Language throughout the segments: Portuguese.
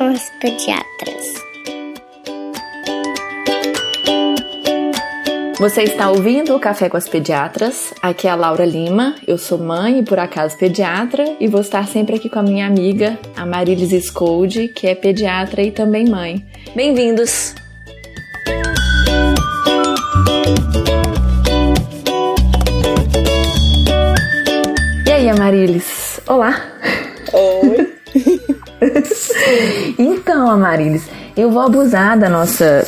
com os pediatras. Você está ouvindo o Café com as Pediatras? Aqui é a Laura Lima, eu sou mãe e por acaso pediatra e vou estar sempre aqui com a minha amiga, a Marilis Scoldi, que é pediatra e também mãe. Bem-vindos! E aí, Amarilis? Olá! Então, Amarilis, eu vou abusar da nossa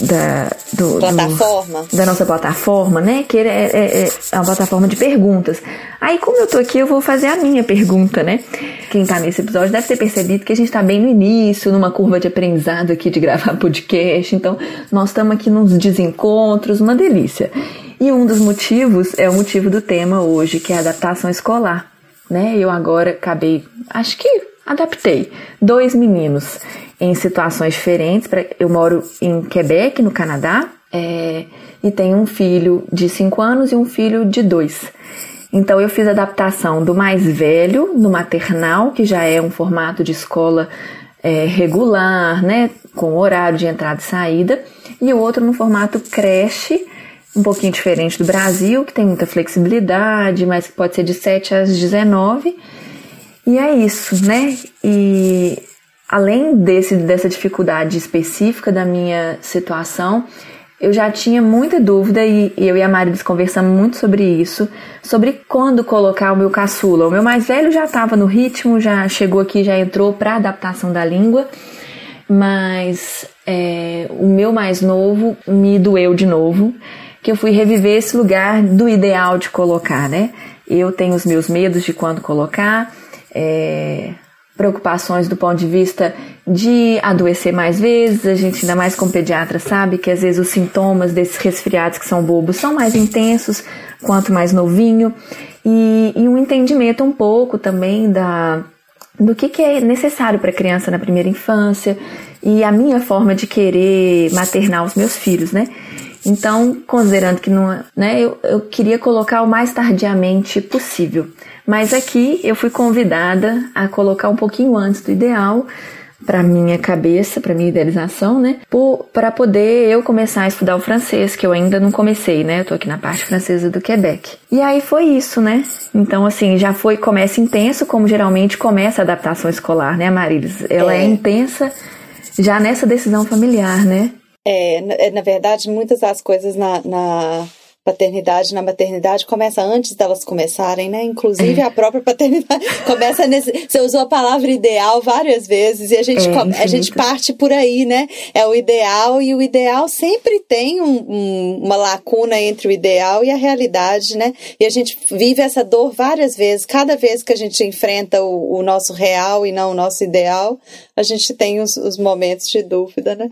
da, do, plataforma. Do, da nossa plataforma, né? Que é, é, é, uma plataforma de perguntas. Aí, como eu tô aqui, eu vou fazer a minha pergunta, né? Quem tá nesse episódio deve ter percebido que a gente tá bem no início, numa curva de aprendizado aqui de gravar podcast. Então, nós estamos aqui nos desencontros, uma delícia. E um dos motivos é o motivo do tema hoje, que é a adaptação escolar. Né? Eu agora acabei, acho que adaptei dois meninos em situações diferentes. Eu moro em Quebec, no Canadá, é, e tenho um filho de 5 anos e um filho de 2. Então eu fiz a adaptação do mais velho no maternal, que já é um formato de escola é, regular, né, com horário de entrada e saída, e o outro no formato creche, um pouquinho diferente do Brasil, que tem muita flexibilidade, mas que pode ser de 7 às 19. E é isso, né? E além desse, dessa dificuldade específica da minha situação, eu já tinha muita dúvida e, eu e a Marilis conversamos muito sobre isso, sobre quando colocar o meu caçula. O meu mais velho já estava no ritmo, já chegou aqui, já entrou para adaptação da língua, mas é, o meu mais novo me doeu de novo, que eu fui reviver esse lugar do ideal de colocar, né? Eu tenho os meus medos de quando colocar, é, preocupações do ponto de vista de adoecer mais vezes. A gente, ainda mais como pediatra, sabe que às vezes os sintomas desses resfriados que são bobos são mais intensos quanto mais novinho. E, e um entendimento um pouco também da, do que, que é necessário para a criança na primeira infância e a minha forma de querer maternar os meus filhos, né? Então, considerando que não, né, eu, eu queria colocar o mais tardiamente possível. Mas aqui eu fui convidada a colocar um pouquinho antes do ideal para minha cabeça, para minha idealização, né? Para poder eu começar a estudar o francês, que eu ainda não comecei, né? Eu tô aqui na parte francesa do Quebec. E aí foi isso, né? Então, assim, já foi começa intenso, como geralmente começa a adaptação escolar, né, Marilis? Ela é, é intensa já nessa decisão familiar, né? É, na verdade, muitas das coisas na, na paternidade na maternidade começa antes delas começarem, né? Inclusive a própria paternidade começa nesse. Você usou a palavra ideal várias vezes e a gente, é, a gente parte por aí, né? É o ideal e o ideal sempre tem um, um, uma lacuna entre o ideal e a realidade, né? E a gente vive essa dor várias vezes. Cada vez que a gente enfrenta o, o nosso real e não o nosso ideal, a gente tem os, os momentos de dúvida, né?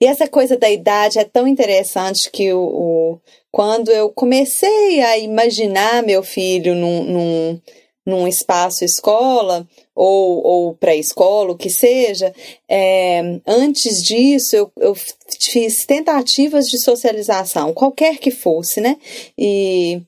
E essa coisa da idade é tão interessante que o, o quando eu comecei a imaginar meu filho num, num, num espaço escola ou, ou pré-escola, o que seja, é, antes disso eu, eu fiz tentativas de socialização, qualquer que fosse, né? E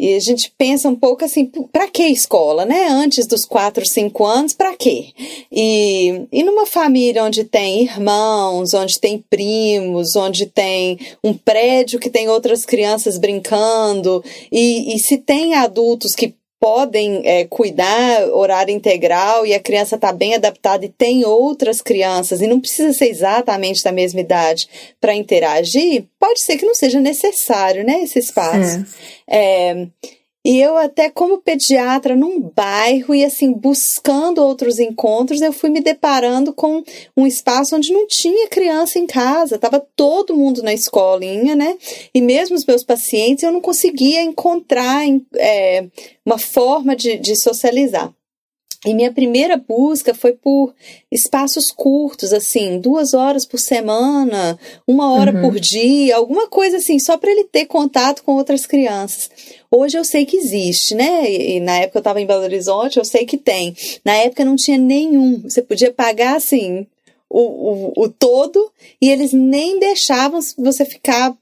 e a gente pensa um pouco assim, para que escola, né? Antes dos 4, 5 anos, para quê? E, e numa família onde tem irmãos, onde tem primos, onde tem um prédio que tem outras crianças brincando, e, e se tem adultos que podem é, cuidar horário integral e a criança está bem adaptada e tem outras crianças e não precisa ser exatamente da mesma idade para interagir, pode ser que não seja necessário, né, esse espaço. É. É, e eu até como pediatra num bairro e assim buscando outros encontros, eu fui me deparando com um espaço onde não tinha criança em casa, tava todo mundo na escolinha, né? E mesmo os meus pacientes eu não conseguia encontrar é, uma forma de, de socializar. E minha primeira busca foi por espaços curtos, assim, duas horas por semana, uma hora uhum. por dia, alguma coisa assim, só para ele ter contato com outras crianças. Hoje eu sei que existe, né? E, na época eu estava em Belo Horizonte, eu sei que tem. Na época não tinha nenhum. Você podia pagar assim o, o, o todo e eles nem deixavam você ficar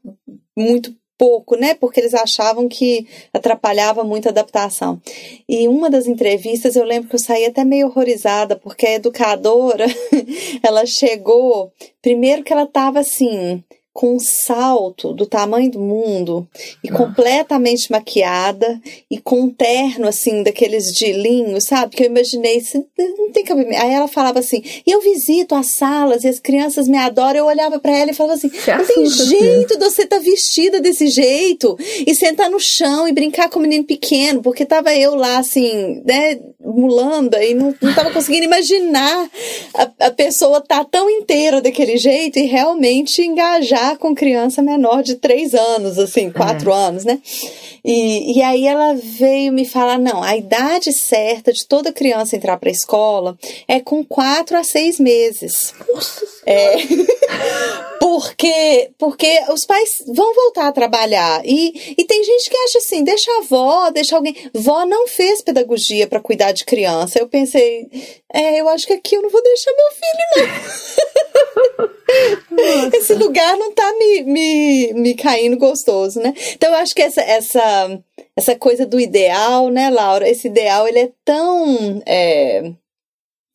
muito pouco, né? Porque eles achavam que atrapalhava muito a adaptação. E uma das entrevistas eu lembro que eu saí até meio horrorizada, porque a educadora, ela chegou, primeiro que ela estava assim, com um salto do tamanho do mundo e completamente maquiada e com um terno assim daqueles de linho, sabe? Que eu imaginei, não tem cabimento. Aí ela falava assim: "E eu visito as salas e as crianças me adoram". Eu olhava para ela e falava assim: "Não tem jeito de você estar tá vestida desse jeito e sentar no chão e brincar com um menino pequeno, porque tava eu lá assim, né, mulamba e não, não tava conseguindo imaginar a, a pessoa tá tão inteira daquele jeito e realmente engajar com criança menor de três anos, assim, quatro é. anos, né? E, e aí ela veio me falar: não, a idade certa de toda criança entrar para a escola é com quatro a seis meses. Nossa é. porque, porque os pais vão voltar a trabalhar. E, e tem gente que acha assim: deixa a avó, deixa alguém. Vó não fez pedagogia para cuidar de criança. Eu pensei: é, eu acho que aqui eu não vou deixar meu filho, não. Esse lugar não tá me, me, me caindo gostoso, né? Então eu acho que essa, essa, essa coisa do ideal, né, Laura? Esse ideal ele é tão. É,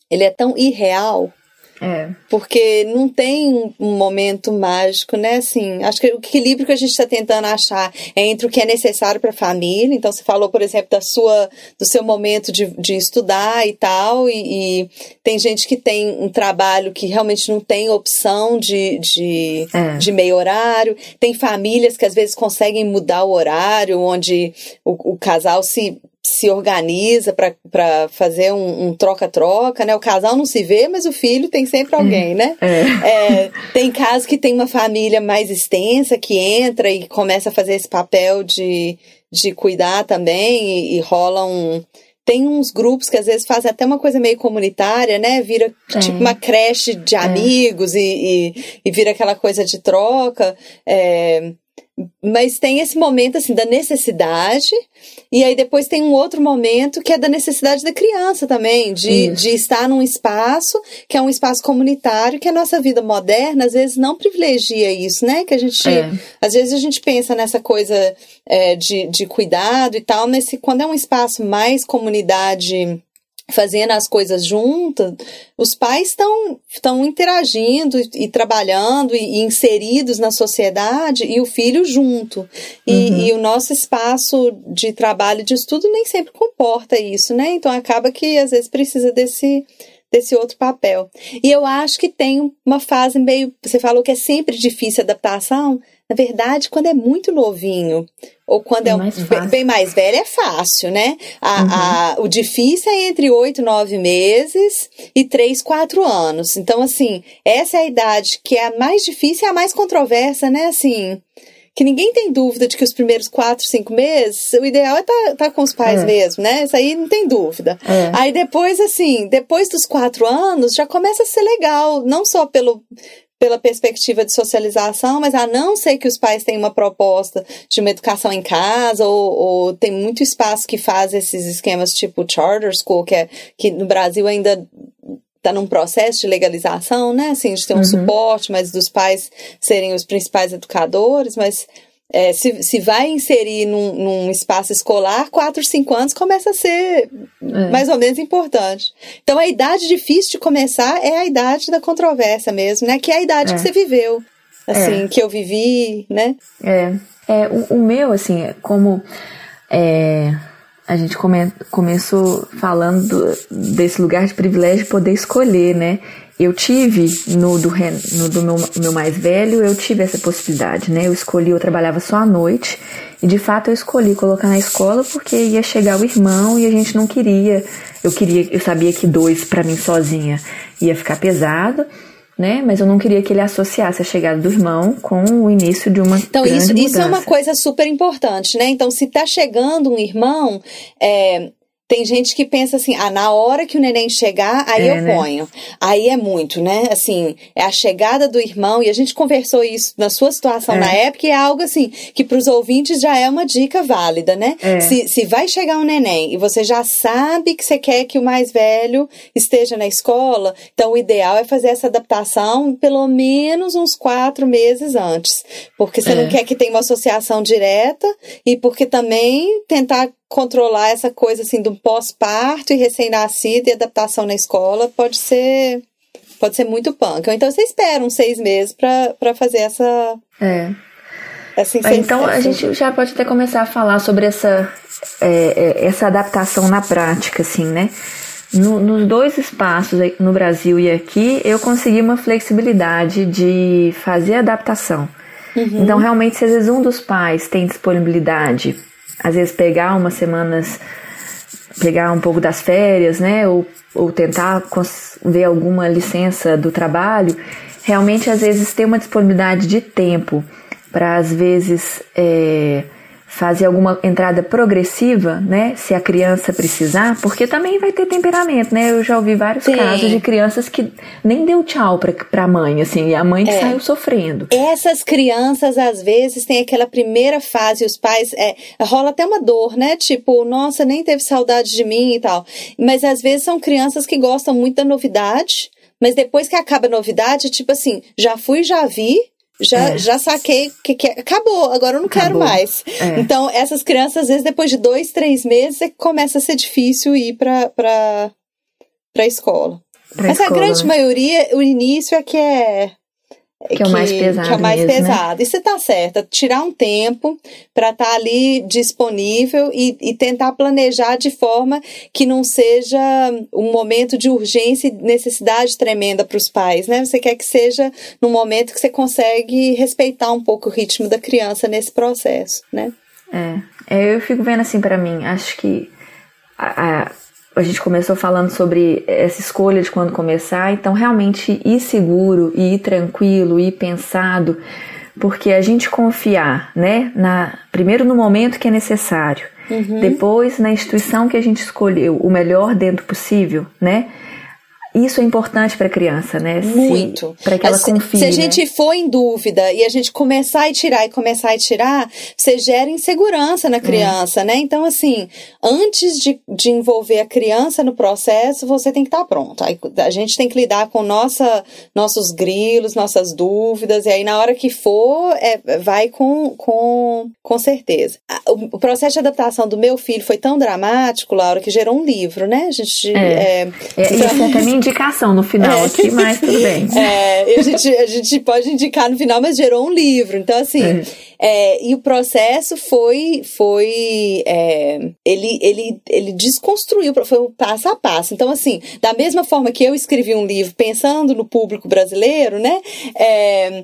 ele é tão irreal é. Porque não tem um momento mágico, né? Assim, acho que o equilíbrio que a gente está tentando achar é entre o que é necessário para a família. Então, você falou, por exemplo, da sua, do seu momento de, de estudar e tal, e, e tem gente que tem um trabalho que realmente não tem opção de, de, é. de meio horário. Tem famílias que às vezes conseguem mudar o horário, onde o, o casal se se organiza para fazer um troca-troca, um né? O casal não se vê, mas o filho tem sempre alguém, né? É. É, tem casos que tem uma família mais extensa que entra e começa a fazer esse papel de, de cuidar também e, e rola um... Tem uns grupos que às vezes fazem até uma coisa meio comunitária, né? Vira é. tipo uma creche de é. amigos e, e, e, vira aquela coisa de troca. É, mas tem esse momento assim da necessidade e aí depois tem um outro momento que é da necessidade da criança também de, de estar num espaço que é um espaço comunitário que a nossa vida moderna às vezes não privilegia isso né que a gente é. às vezes a gente pensa nessa coisa é, de, de cuidado e tal mas se, quando é um espaço mais comunidade fazendo as coisas juntas, os pais estão estão interagindo e, e trabalhando e, e, inseridos na sociedade e o filho junto. E, uhum. e, o nosso espaço de trabalho e de estudo nem sempre comporta isso, né? Então acaba que às vezes precisa desse desse outro papel. E eu acho que tem uma fase meio, você falou que é sempre difícil a adaptação, na verdade, quando é muito novinho ou quando é, é mais bem, bem, mais velho, é fácil, né? A, uhum. a, o difícil é entre oito, nove meses e três, quatro anos. Então, assim, essa é a idade que é a mais difícil e a mais controversa, né? Assim, que ninguém tem dúvida de que os primeiros quatro, cinco meses, o ideal é estar tá, tá com os pais é. mesmo, né? Isso aí não tem dúvida. É. Aí depois, assim, depois dos quatro anos, já começa a ser legal, não só pelo, pela perspectiva de socialização, mas a não ser que os pais tenham uma proposta de uma educação em casa, ou, ou tem muito espaço que faz esses esquemas tipo charter school, que, é, que no Brasil ainda está num processo de legalização, né? Assim, de ter um uhum. suporte, mas dos pais serem os principais educadores, mas é, se, se vai inserir num, num, espaço escolar, 4, 5 anos começa a ser é. mais ou menos importante. Então, a idade difícil de começar é a idade da controvérsia mesmo, né? Que é a idade é. que você viveu, assim, é. que eu vivi, né? É, é o, o meu, assim, como é, a gente come, começou falando do, desse lugar de privilégio de poder escolher, né? eu tive no do, no do meu, meu, mais velho, eu tive essa possibilidade, né? Eu escolhi, eu trabalhava só à noite e de fato eu escolhi colocar na escola porque ia chegar o irmão e a gente não queria. Eu queria, eu sabia que dois para mim sozinha ia ficar pesado. Né? Mas eu não queria que ele associasse a chegada do irmão com o início de uma então grande isso, mudança. isso é uma coisa super importante, né? Então se tá chegando um irmão, é, tem gente que pensa assim, ah, na hora que o neném chegar, aí é, eu né? ponho. Aí é muito, né? Assim, é a chegada do irmão, e a gente conversou isso na sua situação é. na época, e é algo assim, que para os ouvintes já é uma dica válida, né? É. Se, se vai chegar um neném e você já sabe que você quer que o mais velho esteja na escola, então o ideal é fazer essa adaptação pelo menos uns quatro meses antes. Porque você não é. quer que tenha uma associação direta e porque também tentar controlar essa coisa assim do pós-parto e recém-nascido e adaptação na escola pode ser pode ser muito punk. Então você espera uns seis meses para fazer essa é. essa então a gente já pode até começar a falar sobre essa é, é, essa adaptação na prática, assim, né? No, nos dois espaços, no Brasil e aqui, eu consegui uma flexibilidade de fazer adaptação. Uhum. Então, realmente, se às vezes um dos pais tem disponibilidade, às vezes pegar umas semanas, pegar um pouco das férias, né, ou, ou tentar ver alguma licença do trabalho, realmente às vezes ter uma disponibilidade de tempo. Para às vezes é, fazer alguma entrada progressiva, né? Se a criança precisar, porque também vai ter temperamento, né? Eu já ouvi vários Sim. casos de crianças que nem deu tchau pra, pra mãe, assim, e a mãe é. saiu sofrendo. Essas crianças, às vezes, têm aquela primeira fase, os pais, é, rola até uma dor, né? Tipo, nossa, nem teve saudade de mim e tal. Mas às vezes são crianças que gostam muito da novidade, mas depois que acaba a novidade, tipo assim, já fui, já vi, já, é. já saquei que, que acabou, agora eu não acabou. quero mais. É. Então, essas crianças, às vezes, depois de dois, três meses, é que começa a ser difícil ir para a escola. Pra Mas escola, a grande maioria, o início é que é que, que, é o mais pesado. Que é o mais mesmo, né? pesado. Né? E você tá certa, tirar um tempo para estar tá ali disponível e, e, tentar planejar de forma que não seja um momento de urgência e necessidade tremenda para os pais, né? Você quer que seja num momento que você consegue respeitar um pouco o ritmo da criança nesse processo, né? É, é eu fico vendo assim para mim, acho que a, a a gente começou falando sobre essa escolha de quando começar, então realmente ir seguro, ir tranquilo, ir pensado, porque a gente confiar, né, na primeiro no momento que é necessário, uhum. depois na instituição que a gente escolheu, o melhor dentro possível, né? Isso é importante para a criança, né? Muito. Para que ela se, confie. Se a gente né? for em dúvida e a gente começar a tirar e começar a tirar, você gera insegurança na criança, é. né? Então, assim, antes de, de envolver a criança no processo, você tem que estar tá pronto. Aí, a gente tem que lidar com nossa, nossos grilos, nossas dúvidas, e aí na hora que for, é, vai com, com, com certeza. O, o processo de adaptação do meu filho foi tão dramático, Laura, que gerou um livro, né? A gente. É. É, é, então, indicação no final é. aqui, mas tudo bem. É, a, gente, a gente pode indicar no final, mas gerou um livro. Então, assim, é. É, e o processo foi, foi é, ele, ele, ele desconstruiu, foi um passo a passo. Então, assim, da mesma forma que eu escrevi um livro pensando no público brasileiro, né? É,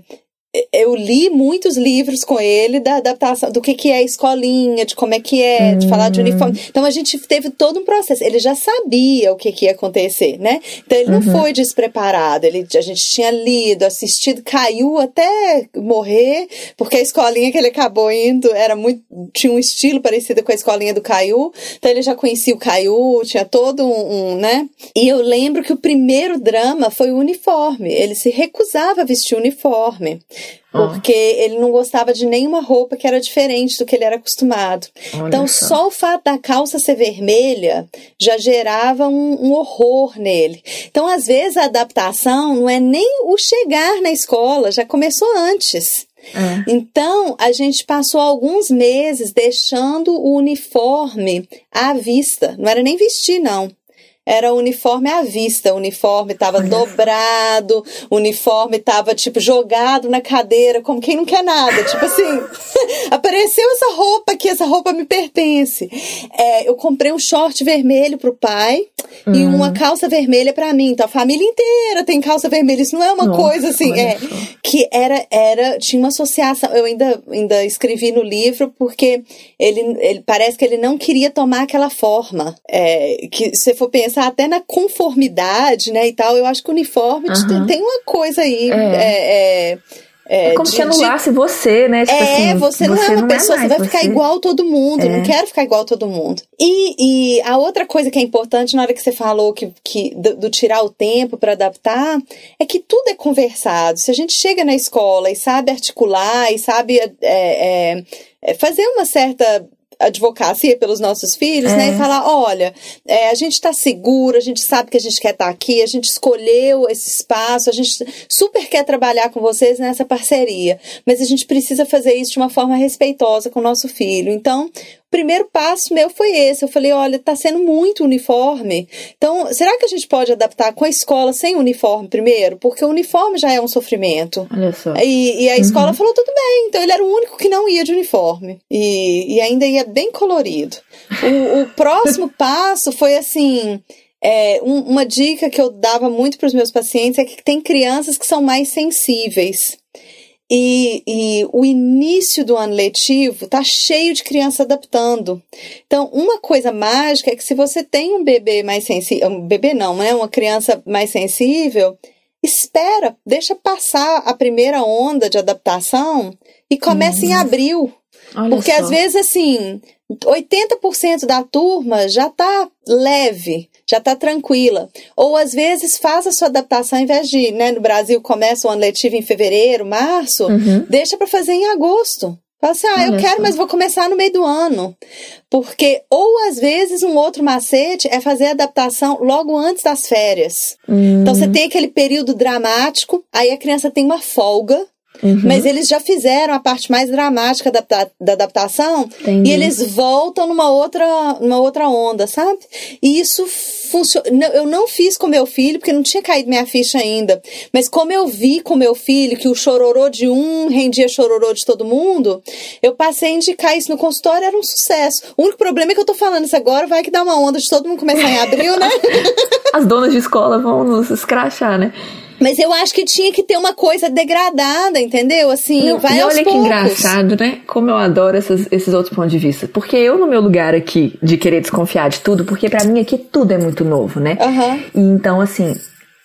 eu li muitos livros com ele da adaptação, do que, que é escolinha, de como é que é, de falar de uniforme. Então a gente teve todo um processo. Ele já sabia o que, que ia acontecer, né? Então ele não uhum. foi despreparado. Ele, a gente tinha lido, assistido, caiu até morrer, porque a escolinha que ele acabou indo era muito. tinha um estilo parecido com a escolinha do Caiu. Então ele já conhecia o Caiu, tinha todo um, um né? E eu lembro que o primeiro drama foi o uniforme. Ele se recusava a vestir uniforme. Ah. Porque ele não gostava de nenhuma roupa que era diferente do que ele era acostumado. Olha então, só. só o fato da calça ser vermelha já gerava um, um, horror nele. Então, às vezes, a adaptação não é nem o chegar na escola, já começou antes. É. Então, a gente passou alguns meses deixando o uniforme à vista. Não era nem vestir, não era uniforme à vista. O uniforme estava dobrado, o uniforme estava, tipo, jogado na cadeira, como quem não quer nada. Tipo assim, apareceu essa roupa aqui, essa roupa me pertence. É, eu comprei um short vermelho pro pai hum. e uma calça vermelha para mim. Então a família inteira tem calça vermelha. Isso não é uma Nossa, coisa assim, é que era, era, tinha uma associação. Eu ainda, ainda escrevi no livro porque ele, ele parece que ele não queria tomar aquela forma. É, que se for pensar pensar até na conformidade, né, e tal, eu acho que o uniforme uhum. tem uma coisa aí. É. É, É, é como de, se anulasse de... você, né? Tipo é, assim, você não é uma não é pessoa, é você vai ficar igual todo mundo. É. Não quero ficar igual todo mundo. E, e a outra coisa que é importante na hora que você falou que, que do, do tirar o tempo para adaptar é que tudo é conversado. Se a gente chega na escola e sabe articular e sabe é, é, é fazer uma certa advocacia pelos nossos filhos, é. né? E falar, olha, é, a gente está seguro, a gente sabe que a gente quer estar tá aqui, a gente escolheu esse espaço, a gente super quer trabalhar com vocês nessa parceria, mas a gente precisa fazer isso de uma forma respeitosa com o nosso filho. Então, primeiro passo meu foi esse. Eu falei, olha, tá sendo muito uniforme. Então, será que a gente pode adaptar com a escola sem uniforme primeiro? Porque o uniforme já é um sofrimento. Olha só. E, e a escola uhum. falou, tudo bem. Então, ele era o único que não ia de uniforme. E, e ainda ia bem colorido. O, o próximo passo foi assim... É, um, uma dica que eu dava muito para os meus pacientes é que tem crianças que são mais sensíveis. E, e, o início do ano letivo tá cheio de criança adaptando. Então, uma coisa mágica é que se você tem um bebê mais sensível, um bebê não, né? Uma criança mais sensível, espera, deixa passar a primeira onda de adaptação e começa uhum. em abril. Olha Porque só. às vezes, assim, 80% da turma já tá leve já está tranquila. Ou às vezes faz a sua adaptação, ao invés de, né, no Brasil começa o ano letivo em fevereiro, março, uhum. deixa para fazer em agosto. Fala assim, ah, Olha eu quero, só. mas vou começar no meio do ano. Porque, ou às vezes, um outro macete é fazer a adaptação logo antes das férias. Hum. Então, você tem aquele período dramático, aí a criança tem uma folga, Uhum. Mas eles já fizeram a parte mais dramática da, da adaptação Entendi. e eles voltam numa outra, numa outra onda, sabe? E isso funciona. Eu não fiz com meu filho, porque não tinha caído minha ficha ainda. Mas como eu vi com meu filho que o chororô de um rendia chororô de todo mundo, eu passei a indicar isso no consultório, era um sucesso. O único problema é que eu tô falando isso agora, vai que dá uma onda de todo mundo começar em abril, né? As donas de escola vão nos escrachar, né? Mas eu acho que tinha que ter uma coisa degradada, entendeu? Assim, Não, vai e olha poucos. que engraçado, né? Como eu adoro essas, esses outros pontos de vista. Porque eu, no meu lugar aqui, de querer desconfiar de tudo, porque para mim aqui tudo é muito novo, né? Uhum. Então, assim,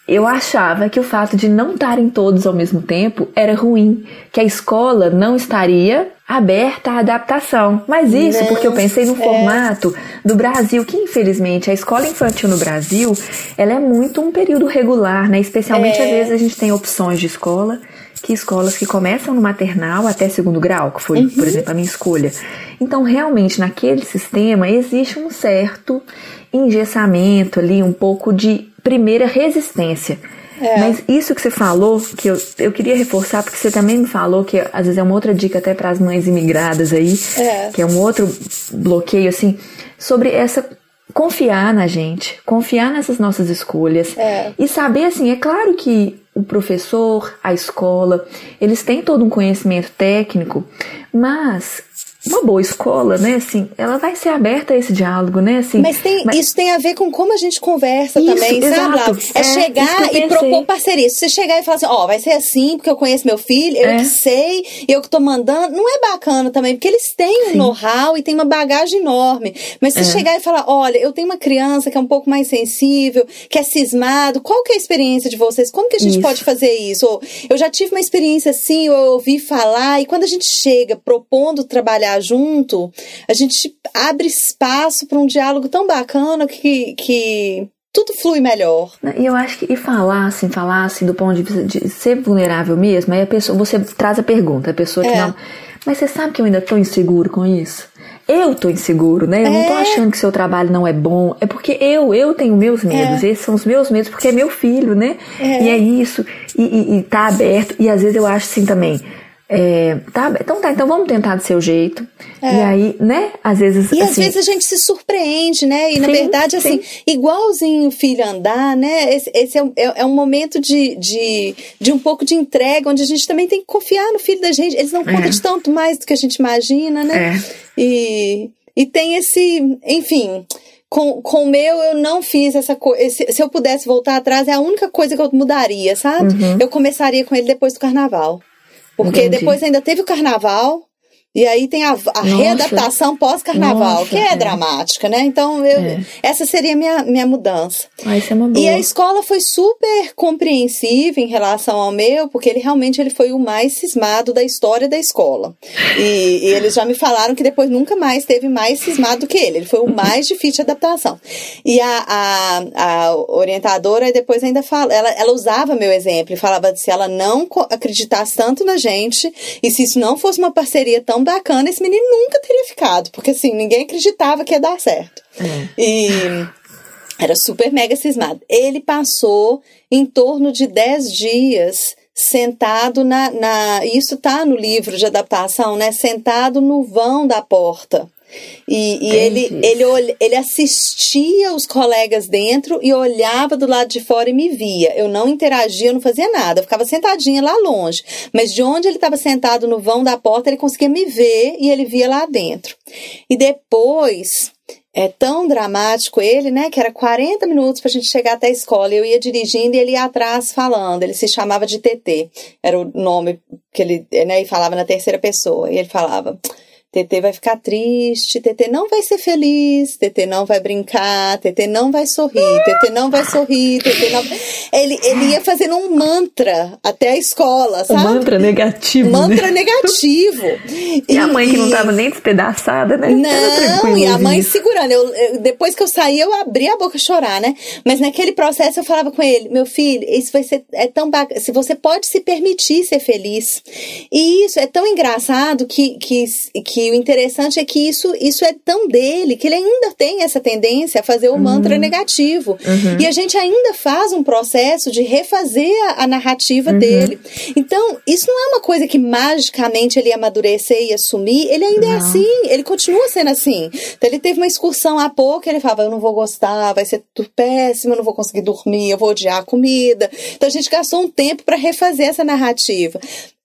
eu achava que o fato de não estarem todos ao mesmo tempo era ruim, que a escola não estaria aberta à adaptação. Mas isso porque eu pensei no é. formato do Brasil, que infelizmente a escola infantil no Brasil, ela é muito um período regular, né? Especialmente é. às vezes a gente tem opções de escola, que escolas que começam no maternal até segundo grau, que foi, uhum. por exemplo, a minha escolha. Então, realmente, naquele sistema existe um certo engessamento ali, um pouco de primeira resistência. É. Mas isso que você falou, que eu, eu queria reforçar, porque você também me falou que às vezes é uma outra dica até para as mães imigradas aí, é. que é um outro bloqueio, assim, sobre essa confiar na gente, confiar nessas nossas escolhas é. e saber assim, é claro que o professor, a escola, eles têm todo um conhecimento técnico, mas uma boa escola, né, assim, ela vai ser aberta a esse diálogo, né, assim. Mas, tem, mas... isso tem a ver com como a gente conversa isso, também, sabe, Laura? É, é chegar e propor parceria. Se você chegar e falar assim, ó, oh, vai ser assim, porque eu conheço meu filho, eu é. que sei, eu que tô mandando, não é bacana também, porque eles têm um know-how e têm uma bagagem enorme. Mas se é. chegar e falar, olha, eu tenho uma criança que é um pouco mais sensível, que é cismado, qual que é a experiência de vocês? Como que a gente isso. pode fazer isso? Ou, eu já tive uma experiência assim, eu ouvi falar, e quando a gente chega propondo trabalhar junto, a gente abre espaço para um diálogo tão bacana que, que tudo flui melhor. E eu acho que e falar assim, falar assim do ponto de vista de ser vulnerável mesmo, aí a pessoa, você traz a pergunta, a pessoa que é. não. Mas você sabe que eu ainda tô inseguro com isso? Eu tô inseguro, né? Eu é. não tô é. achando que seu trabalho não é bom. É porque eu, eu tenho meus medos. É. Esses são os meus medos, porque é meu filho, né? É. E é isso. E, e, e tá aberto. E às vezes eu acho assim também é, tá, então tá, então vamos tentar do seu jeito. É. E aí, né? Às vezes. E assim, às vezes a gente se surpreende, né? E sim, na verdade, assim, sim. igualzinho o filho andar, né? Esse, esse é, é, é, um momento de, de, de um pouco de entrega, onde a gente também tem que confiar no filho da gente. Eles não contam é. de tanto mais do que a gente imagina, né? É. E, e tem esse, enfim. Com, com o meu, eu não fiz essa coisa. Se eu pudesse voltar atrás, é a única coisa que eu mudaria, sabe? Uhum. Eu começaria com ele depois do carnaval. Porque Entendi. depois ainda teve o carnaval, E aí tem a, a readaptação pós-carnaval, que é, é, dramática, né? Então, eu, é. essa seria a minha, minha mudança. Ah, isso é uma boa. E a escola foi super compreensiva em relação ao meu, porque ele realmente ele foi o mais cismado da história da escola. E, e eles já me falaram que depois nunca mais teve mais cismado do que ele. Ele foi o mais difícil de adaptação. E a, a, a orientadora depois ainda fala, ela, ela usava meu exemplo e falava se ela não acreditasse tanto na gente e se isso não fosse uma parceria tão bacana, esse menino nunca teria ficado, porque assim, ninguém acreditava que ia dar certo. É. E era super mega cismado. Ele passou em torno de 10 dias sentado na, na. Isso tá no livro de adaptação, né? Sentado no vão da porta. E, e ele, ele, ele assistia os colegas dentro e olhava do lado de fora e me via. Eu não interagia, eu não fazia nada. Eu ficava sentadinha lá longe. Mas de onde ele estava sentado no vão da porta, ele conseguia me ver e ele via lá dentro. E depois, é tão dramático ele, né? Que era 40 minutos pra gente chegar até a escola. Eu ia dirigindo e ele ia atrás falando. Ele se chamava de TT. Era o nome que ele, né? E falava na terceira pessoa. E ele falava. TT vai ficar triste, TT não vai ser feliz, TT não vai brincar, TT não vai sorrir, TT não vai sorrir, TT não. Ele, ele ia fazendo um mantra até a escola, sabe? Um mantra negativo. Mantra né? negativo. E, e, a mãe que não tava nem despedaçada, né? Não, e a mãe isso. segurando. Eu, eu, depois que eu saí, eu abri a boca a chorar, né? Mas naquele processo eu falava com ele: meu filho, isso vai ser é tão bacana. Se você pode se permitir ser feliz. E isso é tão engraçado que, que, que e o interessante é que isso, isso é tão dele que ele ainda tem essa tendência a fazer o uhum. mantra negativo. Uhum. E a gente ainda faz um processo de refazer a, a narrativa uhum. dele. Então, isso não é uma coisa que magicamente ele ia amadurecer e assumir. Ele ainda é não. é assim, ele continua sendo assim. Então, ele teve uma excursão há pouco, ele falava: Eu não vou gostar, vai ser tudo péssimo, eu não vou conseguir dormir, eu vou odiar a comida. Então, a gente gastou um tempo para refazer essa narrativa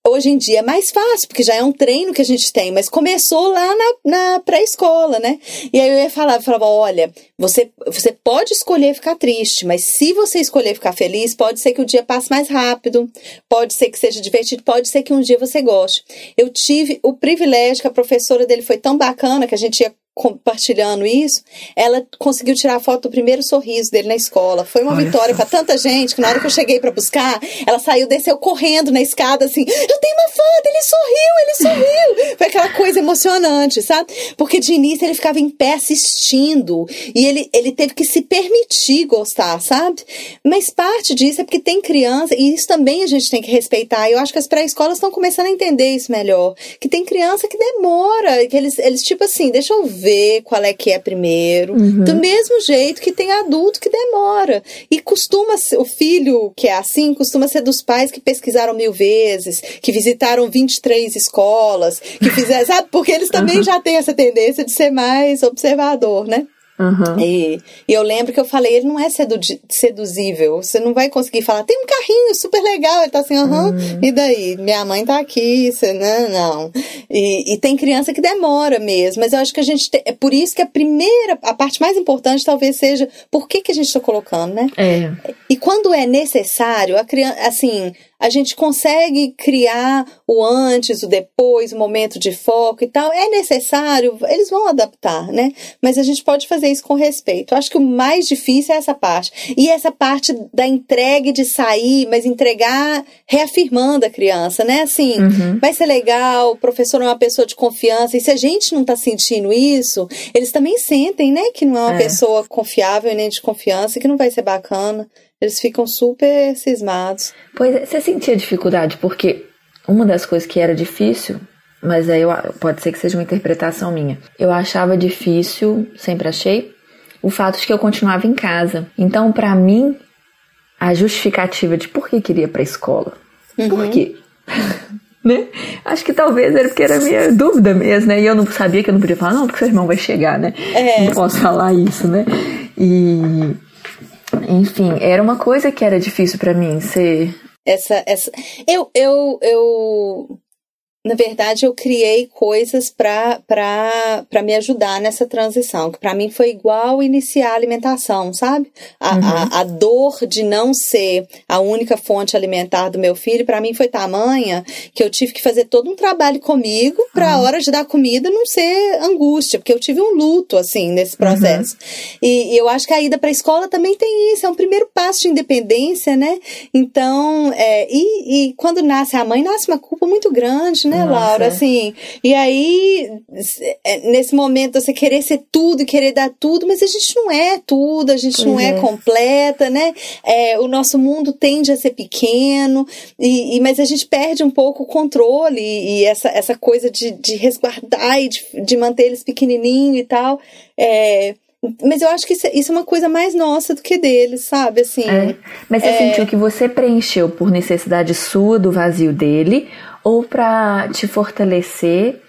hoje em dia é mais fácil, porque já é um treino que a gente tem, mas começou lá na, na pré-escola, né? E aí eu ia falar, eu falava, olha, você, você pode escolher ficar triste, mas se você escolher ficar feliz, pode ser que o dia passe mais rápido, pode ser que seja divertido, pode ser que um dia você goste. Eu tive o privilégio que a professora dele foi tão bacana que a gente ia compartilhando isso, ela conseguiu tirar a foto do primeiro sorriso dele na escola. Foi uma Olha vitória para tanta gente que na hora que eu cheguei para buscar, ela saiu, desceu correndo na escada assim: "Eu tenho uma foto, ele sorriu, ele sorriu". Foi aquela coisa emocionante, sabe? Porque de início ele ficava em pé assistindo e ele ele teve que se permitir gostar, sabe? Mas parte disso é porque tem criança e isso também a gente tem que respeitar. Eu acho que as pré-escolas estão começando a entender isso melhor, que tem criança que demora, que eles eles tipo assim, deixa eu ver ver qual é que é primeiro. Uhum. Do mesmo jeito que tem adulto que demora. E costuma ser, o filho que é assim, costuma ser dos pais que pesquisaram mil vezes, que visitaram 23 escolas, que fizeram, sabe? Porque eles também uhum. já têm essa tendência de ser mais observador, né? Uhum. E, e, eu lembro que eu falei, ele não é sedu seduzível. Você não vai conseguir falar, tem um carrinho super legal. Ele tá assim, aham, uhum. e daí? Minha mãe tá aqui, você, não, não. E, e, tem criança que demora mesmo, mas eu acho que a gente. Te, é por isso que a primeira, a parte mais importante talvez seja por que, que a gente tá colocando, né? É. E quando é necessário, a criança, assim, a gente consegue criar o antes, o depois, o momento de foco e tal. É necessário, eles vão adaptar, né? Mas a gente pode fazer isso com respeito. Eu acho que o mais difícil é essa parte. E essa parte da entrega de sair, mas entregar reafirmando a criança, né? Assim, uhum. vai ser legal, o professor é uma pessoa de confiança. E se a gente não tá sentindo isso, eles também sentem, né? Que não é uma é. pessoa confiável e nem de confiança, que não vai ser bacana eles ficam super cismados. Pois é, você sentia dificuldade porque uma das coisas que era difícil, mas aí eu, pode ser que seja uma interpretação minha. Eu achava difícil, sempre achei, o fato de que eu continuava em casa. Então, para mim, a justificativa de por que queria para a escola. Uhum. Por quê? né? Acho que talvez era porque era minha dúvida mesmo, né? E eu não sabia que eu não podia falar, não, porque seu irmão vai chegar, né? É. Não posso falar isso, né? E enfim, era uma coisa que era difícil para mim ser. Essa, essa. Eu, eu, eu. Na verdade, eu criei coisas para me ajudar nessa transição, que para mim foi igual iniciar a alimentação, sabe? A, uhum. a, a, dor de não ser a única fonte alimentar do meu filho, para mim foi tamanha que eu tive que fazer todo um trabalho comigo para a hora de dar comida não ser angústia, porque eu tive um luto, assim, nesse uhum. processo. Uhum. E, e, eu acho que a ida para a escola também tem isso, é um primeiro passo de independência, né? Então, é, e, e quando nasce a mãe, nasce uma culpa muito grande, né, Nossa. Laura? Assim, e aí, é, nesse momento, você querer ser tudo, querer dar tudo, mas a gente não é tudo, a gente pois não é. é. completa, né? É, o nosso mundo tende a ser pequeno, e, e, mas a gente perde um pouco o controle e, e essa, essa coisa de, de resguardar e de, de manter eles pequenininho e tal. É, mas eu acho que isso, é, isso, é uma coisa mais nossa do que deles, sabe? Assim, é. Mas você é... sentiu que você preencheu por necessidade sua do vazio dele ou para te fortalecer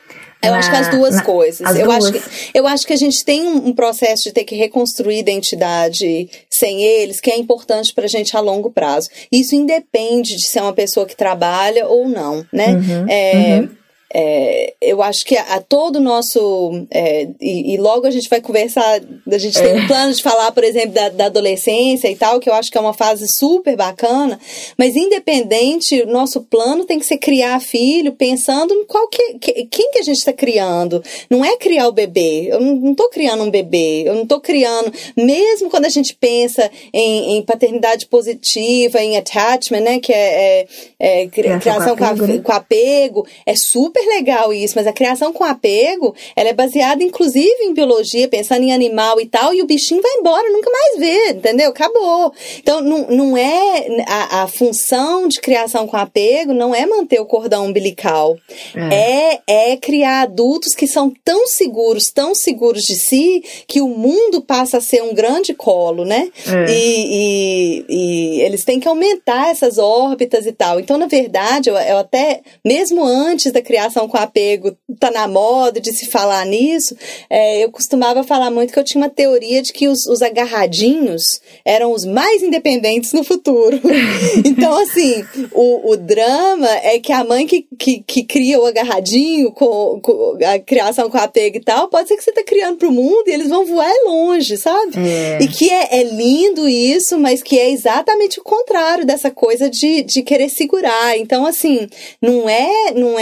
eu na, acho que as duas na, coisas. As eu, duas. Acho que, eu acho que a gente tem um, um, processo de ter que reconstruir identidade sem eles, que é importante pra gente a longo prazo. Isso independe de ser uma pessoa que trabalha ou não, né? Uhum, é, uhum. É, eu acho que a, a todo o nosso. É, e, e, logo a gente vai conversar. A gente tem um é. plano de falar, por exemplo, da, da, adolescência e tal, que eu acho que é uma fase super bacana. Mas, independente, o nosso plano tem que ser criar filho pensando em qual que, que quem que a gente está criando. Não é criar o bebê. Eu não estou criando um bebê. Eu não estou criando. Mesmo quando a gente pensa em, em, paternidade positiva, em attachment, né? Que é, é, é criação com com, né? com apego, é super super legal isso, mas a criação com apego, ela é baseada inclusive em biologia, pensando em animal e tal, e o bichinho vai embora, nunca mais vê, entendeu? Acabou. Então, não, não é a, a função de criação com apego não é manter o cordão umbilical. É. é, é criar adultos que são tão seguros, tão seguros de si, que o mundo passa a ser um grande colo, né? É. E, e, e, eles têm que aumentar essas órbitas e tal. Então, na verdade, eu, eu até, mesmo antes da criação relação com apego tá na moda de se falar nisso, é, eu costumava falar muito que eu tinha uma teoria de que os, os agarradinhos eram os mais independentes no futuro. então, assim, o, o drama é que a mãe que, que, que cria o agarradinho com, com, a criação com apego e tal, pode ser que você tá criando pro mundo e eles vão voar longe, sabe? É. E que é, é lindo isso, mas que é exatamente o contrário dessa coisa de, de querer segurar. Então, assim, não é, não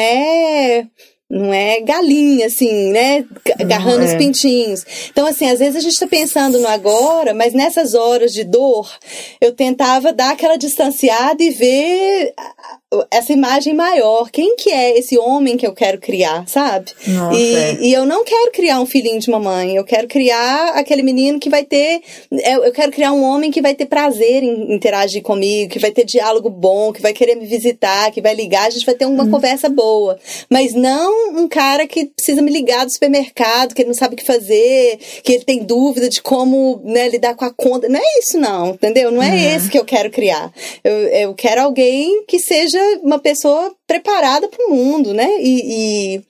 é não é galinha, assim, né? Agarrando é. os pintinhos. Então, assim, às vezes a gente está pensando no agora, mas nessas horas de dor, eu tentava dar aquela distanciada e ver essa imagem maior. Quem que é esse homem que eu quero criar, sabe? Nossa, e, é. e eu não quero criar um filhinho de mamãe. Eu quero criar aquele menino que vai ter. Eu, eu quero criar um homem que vai ter prazer em interagir comigo, que vai ter diálogo bom, que vai querer me visitar, que vai ligar, a gente vai ter uma hum. conversa boa. Mas não um cara que precisa me ligar do supermercado, que ele não sabe o que fazer, que ele tem dúvida de como né, lidar com a conta. Não é isso, não, entendeu? Não é uhum. esse que eu quero criar. Eu, eu quero alguém que seja seja uma pessoa preparada para o mundo, né? E, e,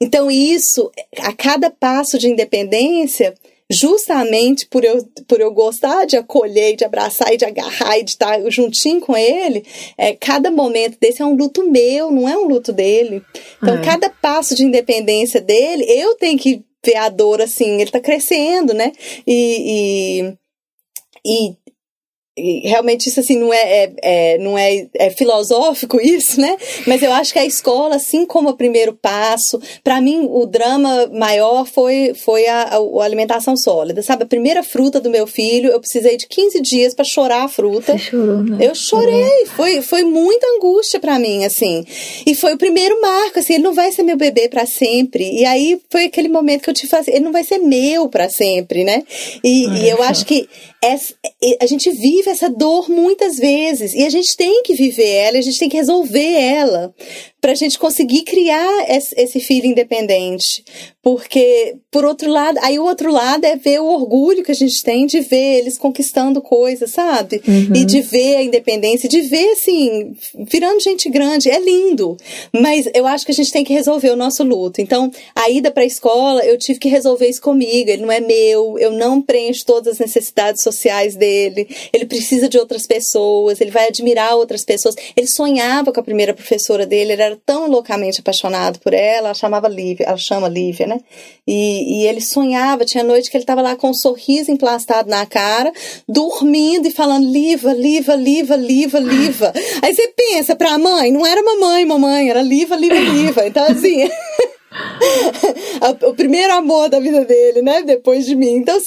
então isso, a cada passo de independência, justamente por eu, por eu gostar de acolher, de abraçar e de agarrar e de estar juntinho com ele, é, cada momento desse é um luto meu, não é um luto dele. Então, é. cada passo de independência dele, eu tenho que ver a dor assim, ele está crescendo, né? E, e, e realmente isso assim não é, é, é, não é, é filosófico isso, né? Mas eu acho que a escola, assim como o primeiro passo, para mim o drama maior foi foi a, a, alimentação sólida, sabe? A primeira fruta do meu filho, eu precisei de 15 dias para chorar a fruta. Você chorou, né? Eu chorei, foi foi muita angústia para mim, assim. E foi o primeiro marco, assim, ele não vai ser meu bebê para sempre. E aí foi aquele momento que eu te falei, ele não vai ser meu para sempre, né? E, e eu acho que essa, a gente vive essa dor muitas vezes e a gente tem que viver ela, a gente tem que resolver ela para a gente conseguir criar esse filho independente. Porque, por outro lado, aí o outro lado é ver o orgulho que a gente tem de ver eles conquistando coisas, sabe? Uhum. E de ver a independência, de ver, assim, virando gente grande. É lindo. Mas eu acho que a gente tem que resolver o nosso luto. Então, a ida pra escola, eu tive que resolver isso comigo. Ele não é meu, eu não preencho todas as necessidades sociais dele. Ele precisa de outras pessoas, ele vai admirar outras pessoas. Ele sonhava com a primeira professora dele, ele era tão loucamente apaixonado por ela, ela chamava Lívia, ela chama Lívia, né? Né? E, e ele sonhava, tinha noite que ele estava lá com um sorriso emplastado na cara, dormindo e falando Liva, Liva, Liva, Liva, Liva. Aí você pensa pra mãe, não era mamãe, mamãe, era Liva, Liva, Liva. Então, assim. o primeiro amor da vida dele, né? Depois de mim. Então,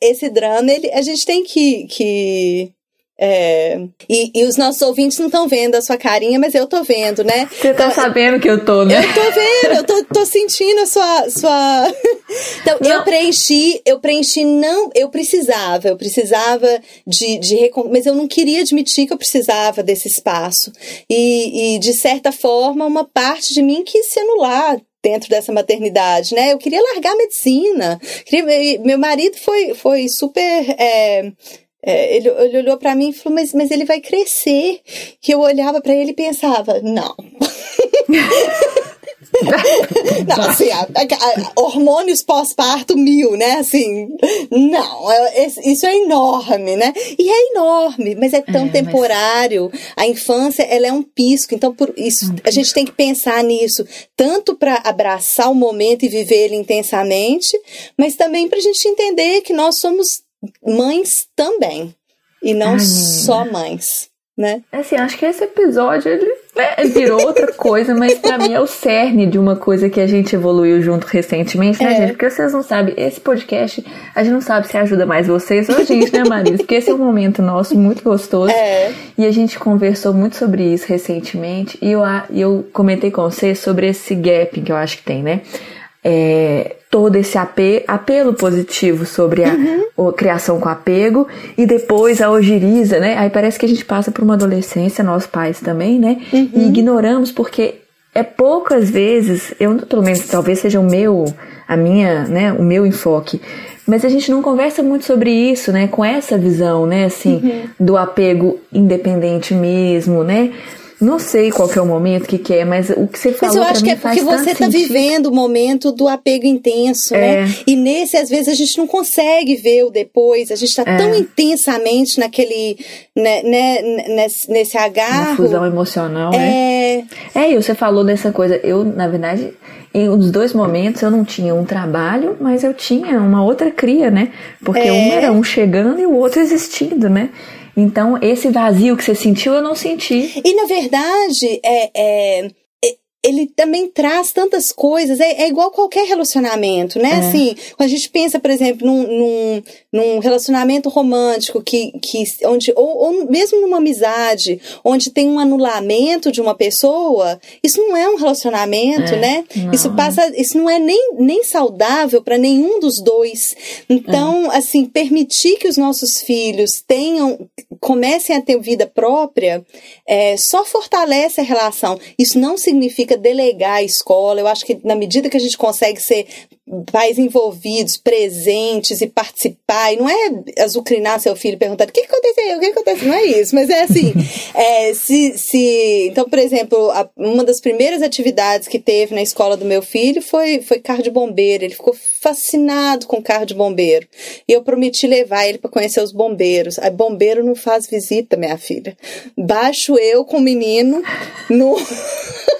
esse drama, ele, a gente tem que, que é, e, e, os nossos ouvintes não estão vendo a sua carinha, mas eu tô vendo, né? Você tá então, sabendo que eu tô, né? Eu tô vendo, eu tô, tô sentindo a sua. sua... então, não. eu preenchi, eu preenchi, não. Eu precisava, eu precisava de, de. Mas eu não queria admitir que eu precisava desse espaço. E, e, de certa forma, uma parte de mim quis se anular dentro dessa maternidade, né? Eu queria largar a medicina. Queria, meu marido foi, foi super. É, é, ele, ele, olhou para mim e falou: mas, mas ele vai crescer. Que eu olhava para ele e pensava: não. não, assim, a, a, hormônios pós-parto mil, né? Assim, não, é, isso é enorme, né? E é enorme, mas é tão é, temporário. Mas... A infância, ela é um pisco, então por isso a gente tem que pensar nisso, tanto para abraçar o momento e viver ele intensamente, mas também para a gente entender que nós somos mães também. E não Ai, só mães, né? Assim, acho que esse episódio ele, né, virou outra coisa, mas para mim é o cerne de uma coisa que a gente evoluiu junto recentemente, né, é. gente? Porque vocês não sabem, esse podcast, a gente não sabe se ajuda mais vocês ou a gente, né, Marisa? Porque esse é um momento nosso muito gostoso. É. E a gente conversou muito sobre isso recentemente. E eu, eu comentei com você sobre esse gap que eu acho que tem, né? É, todo esse apelo positivo sobre a, uhum. a, criação com apego e depois a ojeriza, né? Aí parece que a gente passa por uma adolescência, nós pais também, né? Uhum. E ignoramos porque é poucas vezes, eu pelo menos talvez seja o meu, a minha, né, o meu enfoque, mas a gente não conversa muito sobre isso, né, com essa visão, né, assim, uhum. do apego independente mesmo, né? Não sei qual que é o momento que, que é, mas o que você falou. Mas eu acho que é porque você está vivendo o momento do apego intenso, é. né? E nesse, às vezes, a gente não consegue ver o depois, a gente está é. tão intensamente naquele. Né, né, nesse, nesse agarro. Uma fusão emocional, é... né? É, e você falou dessa coisa. Eu, na verdade, em os dois momentos eu não tinha um trabalho, mas eu tinha uma outra cria, né? Porque é. um era um chegando e o outro existindo, né? Então, esse vazio que você sentiu, eu não senti. E, na verdade, é, é ele também traz tantas coisas, é, é igual qualquer relacionamento, né? É. Assim, quando a gente pensa, por exemplo, num, num, num relacionamento romântico que, que onde, ou, ou, mesmo numa amizade, onde tem um anulamento de uma pessoa, isso não é um relacionamento, é. né? Não. Isso passa, isso não é nem, nem saudável para nenhum dos dois. Então, é. assim, permitir que os nossos filhos tenham, comecem a ter vida própria, é, só fortalece a relação. Isso não significa delegar a escola. Eu acho que na medida que a gente consegue ser pais envolvidos, presentes e participar, e não é azucrinar seu filho perguntando o que, aconteceu, o que aconteceu, não é isso, mas é assim, é, se, se, então, por exemplo, a, uma das primeiras atividades que teve na escola do meu filho foi, foi carro de bombeiro, ele ficou fascinado com carro de bombeiro, e eu prometi levar ele para conhecer os bombeiros, aí bombeiro não faz visita, minha filha, baixo eu com o menino no...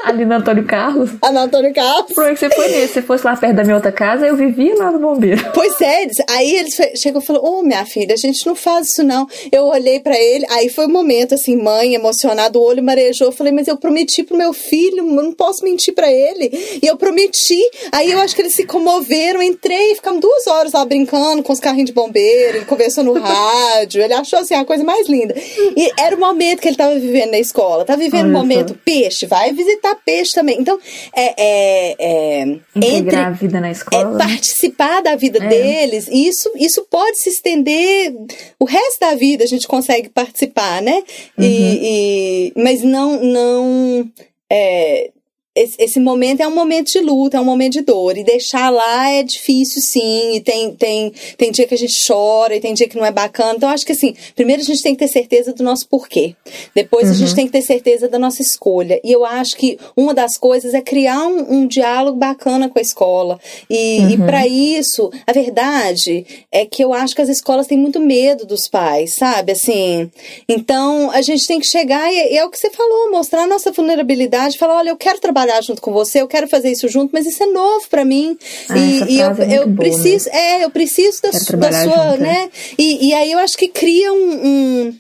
Ali Antônio Carlos? Ah, no Antônio Carlos. Por que você foi nesse? Se fosse lá perto da minha outra casa, eu vivia lá no bombeiro. Pois é, aí ele chegou e falou: Ô, oh, minha filha, a gente não faz isso não. Eu olhei para ele, aí foi um momento assim, mãe, emocionado, o olho marejou. Eu falei: Mas eu prometi pro meu filho, eu não posso mentir para ele. E eu prometi. Aí eu acho que eles se comoveram, entrei, ficamos duas horas lá brincando com os carrinhos de bombeiro, ele conversou no rádio, ele achou assim a coisa mais linda. E era o momento que ele tava vivendo na escola, tá vivendo o momento peixe, vai visitar peixe também. Então, é. é, é Integrar entre, a vida na escola escola. É participar da vida é. deles. E isso, isso pode se estender. O resto da vida a gente consegue participar, né? Uhum. E, e, mas não. não é, esse, esse, momento é um momento de luta, é um momento de dor. E deixar lá é difícil, sim. E tem, tem, tem dia que a gente chora, e tem dia que não é bacana. Então, acho que assim, primeiro a gente tem que ter certeza do nosso porquê. Depois uhum. a gente uhum. tem que ter certeza da nossa escolha. E eu acho que uma das coisas é criar um, um diálogo bacana com a escola. E, uhum. e para isso, a verdade é que eu acho que as escolas têm muito medo dos pais, sabe? Assim, então a gente tem que chegar e, e é o que você falou, mostrar a nossa vulnerabilidade, falar, olha, eu quero trabalhar trabalhar junto com você, eu quero fazer isso junto, mas isso é novo para mim. Ah, e, e eu, é eu preciso, né? é, eu preciso da, da sua, junto, né? E, e aí eu acho que cria um, um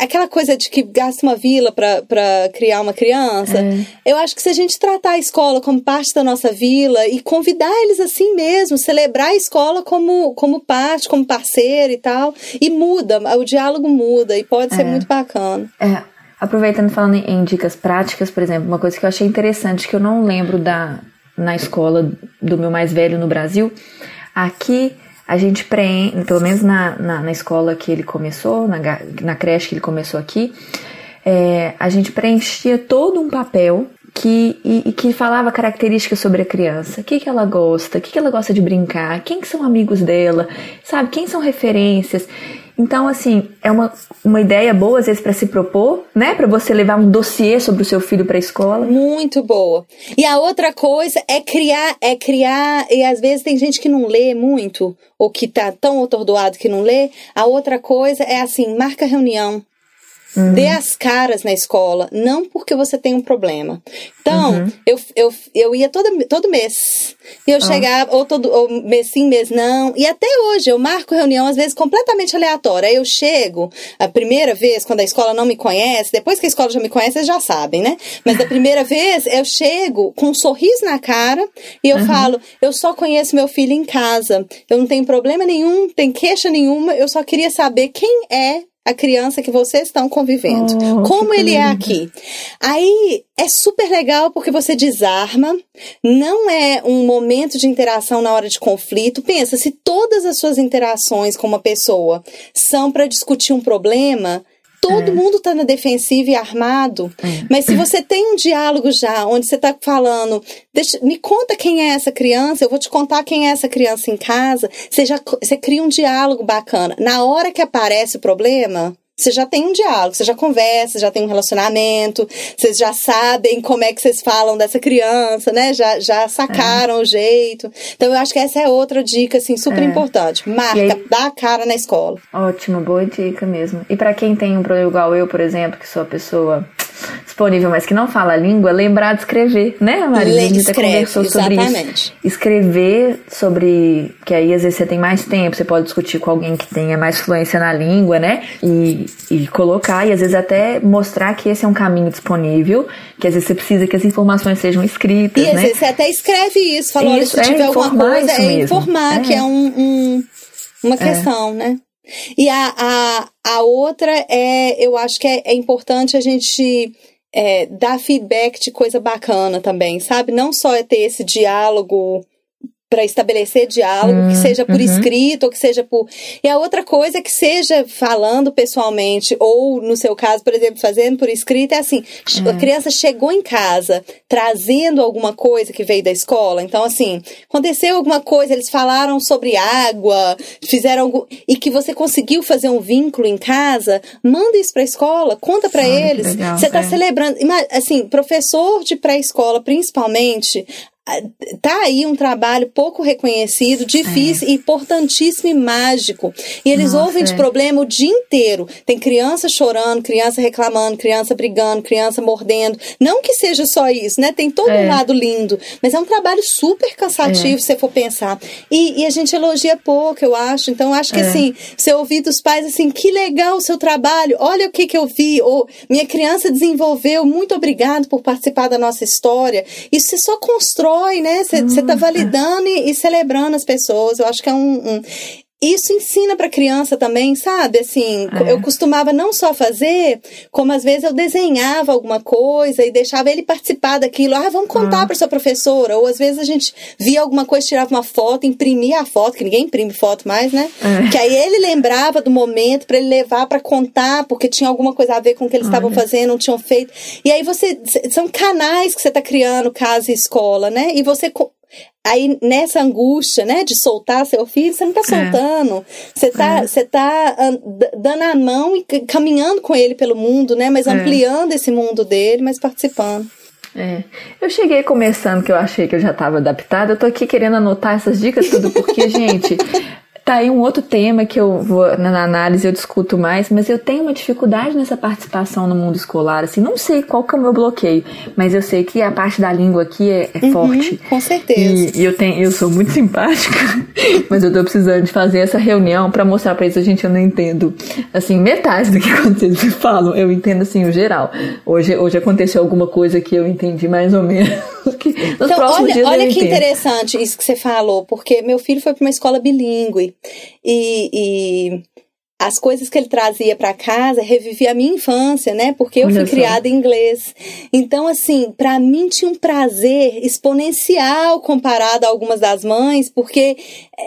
aquela coisa de que gasta uma vila para criar uma criança, é. eu acho que se a gente tratar a escola como parte da nossa vila e convidar eles assim mesmo, celebrar a escola como, como parte, como parceiro e tal, e muda, o diálogo muda e pode é. ser muito bacana. É, Aproveitando falando em dicas práticas, por exemplo, uma coisa que eu achei interessante que eu não lembro da na escola do meu mais velho no Brasil, aqui a gente preenche, pelo menos na, na, na, escola que ele começou, na, na creche que ele começou aqui, é, a gente preenchia todo um papel que, e, e, que falava características sobre a criança, o que, que ela gosta, o que, que ela gosta de brincar, quem que são amigos dela, sabe, quem são referências. Então, assim, é uma, uma ideia boa, às vezes, para se propor, né? Para você levar um dossiê sobre o seu filho para a escola. Muito boa. E a outra coisa é criar, é criar, e às vezes tem gente que não lê muito, ou que tá tão atordoado que não lê. A outra coisa é assim, marca reunião. Uhum. Dê as caras na escola, não porque você tem um problema. Então, uhum. eu, eu, eu ia todo, todo mês. E eu ah. chegava, ou todo ou mês sim, mês não. E até hoje eu marco reunião, às vezes, completamente aleatória. Aí eu chego, a primeira vez, quando a escola não me conhece, depois que a escola já me conhece, eles já sabem, né? Mas da primeira vez, eu chego com um sorriso na cara e eu uhum. falo: eu só conheço meu filho em casa. Eu não tenho problema nenhum, tem queixa nenhuma, eu só queria saber quem é a criança que vocês estão convivendo. Oh, como ele é aqui. Aí é super legal porque você desarma, não é um momento de interação na hora de conflito. Pensa, se todas as suas interações com uma pessoa são para discutir um problema, todo é. mundo está na defensiva e armado. É. Mas se você tem um diálogo já, onde você está falando, deixa, me conta quem é essa criança, eu vou te contar quem é essa criança em casa, você já você cria um diálogo bacana. Na hora que aparece o problema, você já tem um diálogo, você já conversa, já tem um relacionamento, vocês já sabem como é que vocês falam dessa criança, né? Já, já sacaram é. o jeito. Então eu acho que essa é outra dica, assim, super é. importante. Marca, aí... dá a cara na escola. Ótimo, boa dica mesmo. E para quem tem um problema igual eu, por exemplo, que sou a pessoa disponível, mas que não fala a língua, lembrar de escrever, né, Marisa? a gente até conversou sobre isso. Escrever sobre. Que aí às vezes você tem mais tempo, você pode discutir com alguém que tenha mais fluência na língua, né? E, e colocar, e às vezes até mostrar que esse é um caminho disponível, que às vezes você precisa que as informações sejam escritas. E às né? vezes você até escreve isso, falou, isso, olha, se é tiver alguma coisa, é informar, é. que é um, um uma é. questão, é. né? E a, a, a outra é, eu acho que é, é importante a gente é, dar feedback de coisa bacana também, sabe? Não só é ter esse diálogo para estabelecer diálogo, hum, que seja por uhum. escrito ou que seja por. E a outra coisa é que seja falando pessoalmente, ou no seu caso, por exemplo, fazendo por escrito, é assim: a é. criança chegou em casa trazendo alguma coisa que veio da escola. Então, assim, aconteceu alguma coisa, eles falaram sobre água, fizeram algo. E que você conseguiu fazer um vínculo em casa, manda isso para a escola, conta para eles. você está é. celebrando. Assim, professor de pré-escola, principalmente, tá aí um trabalho pouco reconhecido, difícil, é. importantíssimo e mágico. E eles Nossa, ouvem de é. problema o dia inteiro. Tem criança chorando, criança reclamando, criança brigando, criança mordendo. Não que seja só isso, né? Tem todo é. um lado lindo, mas é um trabalho super cansativo é. se você for pensar. E, e, a gente elogia pouco, eu acho. Então, eu acho que é. assim, você ouvir dos pais assim, que legal o seu trabalho, olha o que que eu vi, ou minha criança desenvolveu, muito obrigado por participar da nossa história. Isso você só constrói constrói, né? Você está uhum. validando e, e, celebrando as pessoas. Eu acho que é um, um isso ensina para criança também, sabe? Assim, é. eu costumava não só fazer, como às vezes eu desenhava alguma coisa e deixava ele participar daquilo. Ah, vamos contar ah. para sua professora. Ou às vezes a gente via alguma coisa, tirava uma foto, imprimia a foto, que ninguém imprime foto mais, né? É. Que aí ele lembrava do momento para ele levar para contar, porque tinha alguma coisa a ver com o que eles estavam fazendo, não tinham feito. E aí você são canais que você está criando casa e escola, né? E você Aí, nessa angústia, né, de soltar seu filho, você não está é. soltando. Você está é. Você tá dando a mão e caminhando com ele pelo mundo, né? Mas é. ampliando esse mundo dele, mas participando. É. Eu cheguei começando que eu achei que eu já estava adaptada. Eu tô aqui querendo anotar essas dicas tudo porque, gente, Tá aí um outro tema que eu vou na análise eu discuto mais, mas eu tenho uma dificuldade nessa participação no mundo escolar, assim, não sei qual que é o meu bloqueio, mas eu sei que a parte da língua aqui é, é uhum, forte. Com certeza. E, e, eu tenho, eu sou muito simpática, mas eu tô precisando de fazer essa reunião para mostrar para eles a gente eu não entendo, assim, metade do que vocês me falam, eu entendo assim o geral. Hoje, hoje aconteceu alguma coisa que eu entendi mais ou menos. então, olha, olha que interessante isso que você falou, porque meu filho foi para uma escola bilíngue e, e as coisas que ele trazia para casa revivia a minha infância, né? Porque eu fui criada em inglês. Então, assim, para mim tinha um prazer exponencial comparado a algumas das mães, porque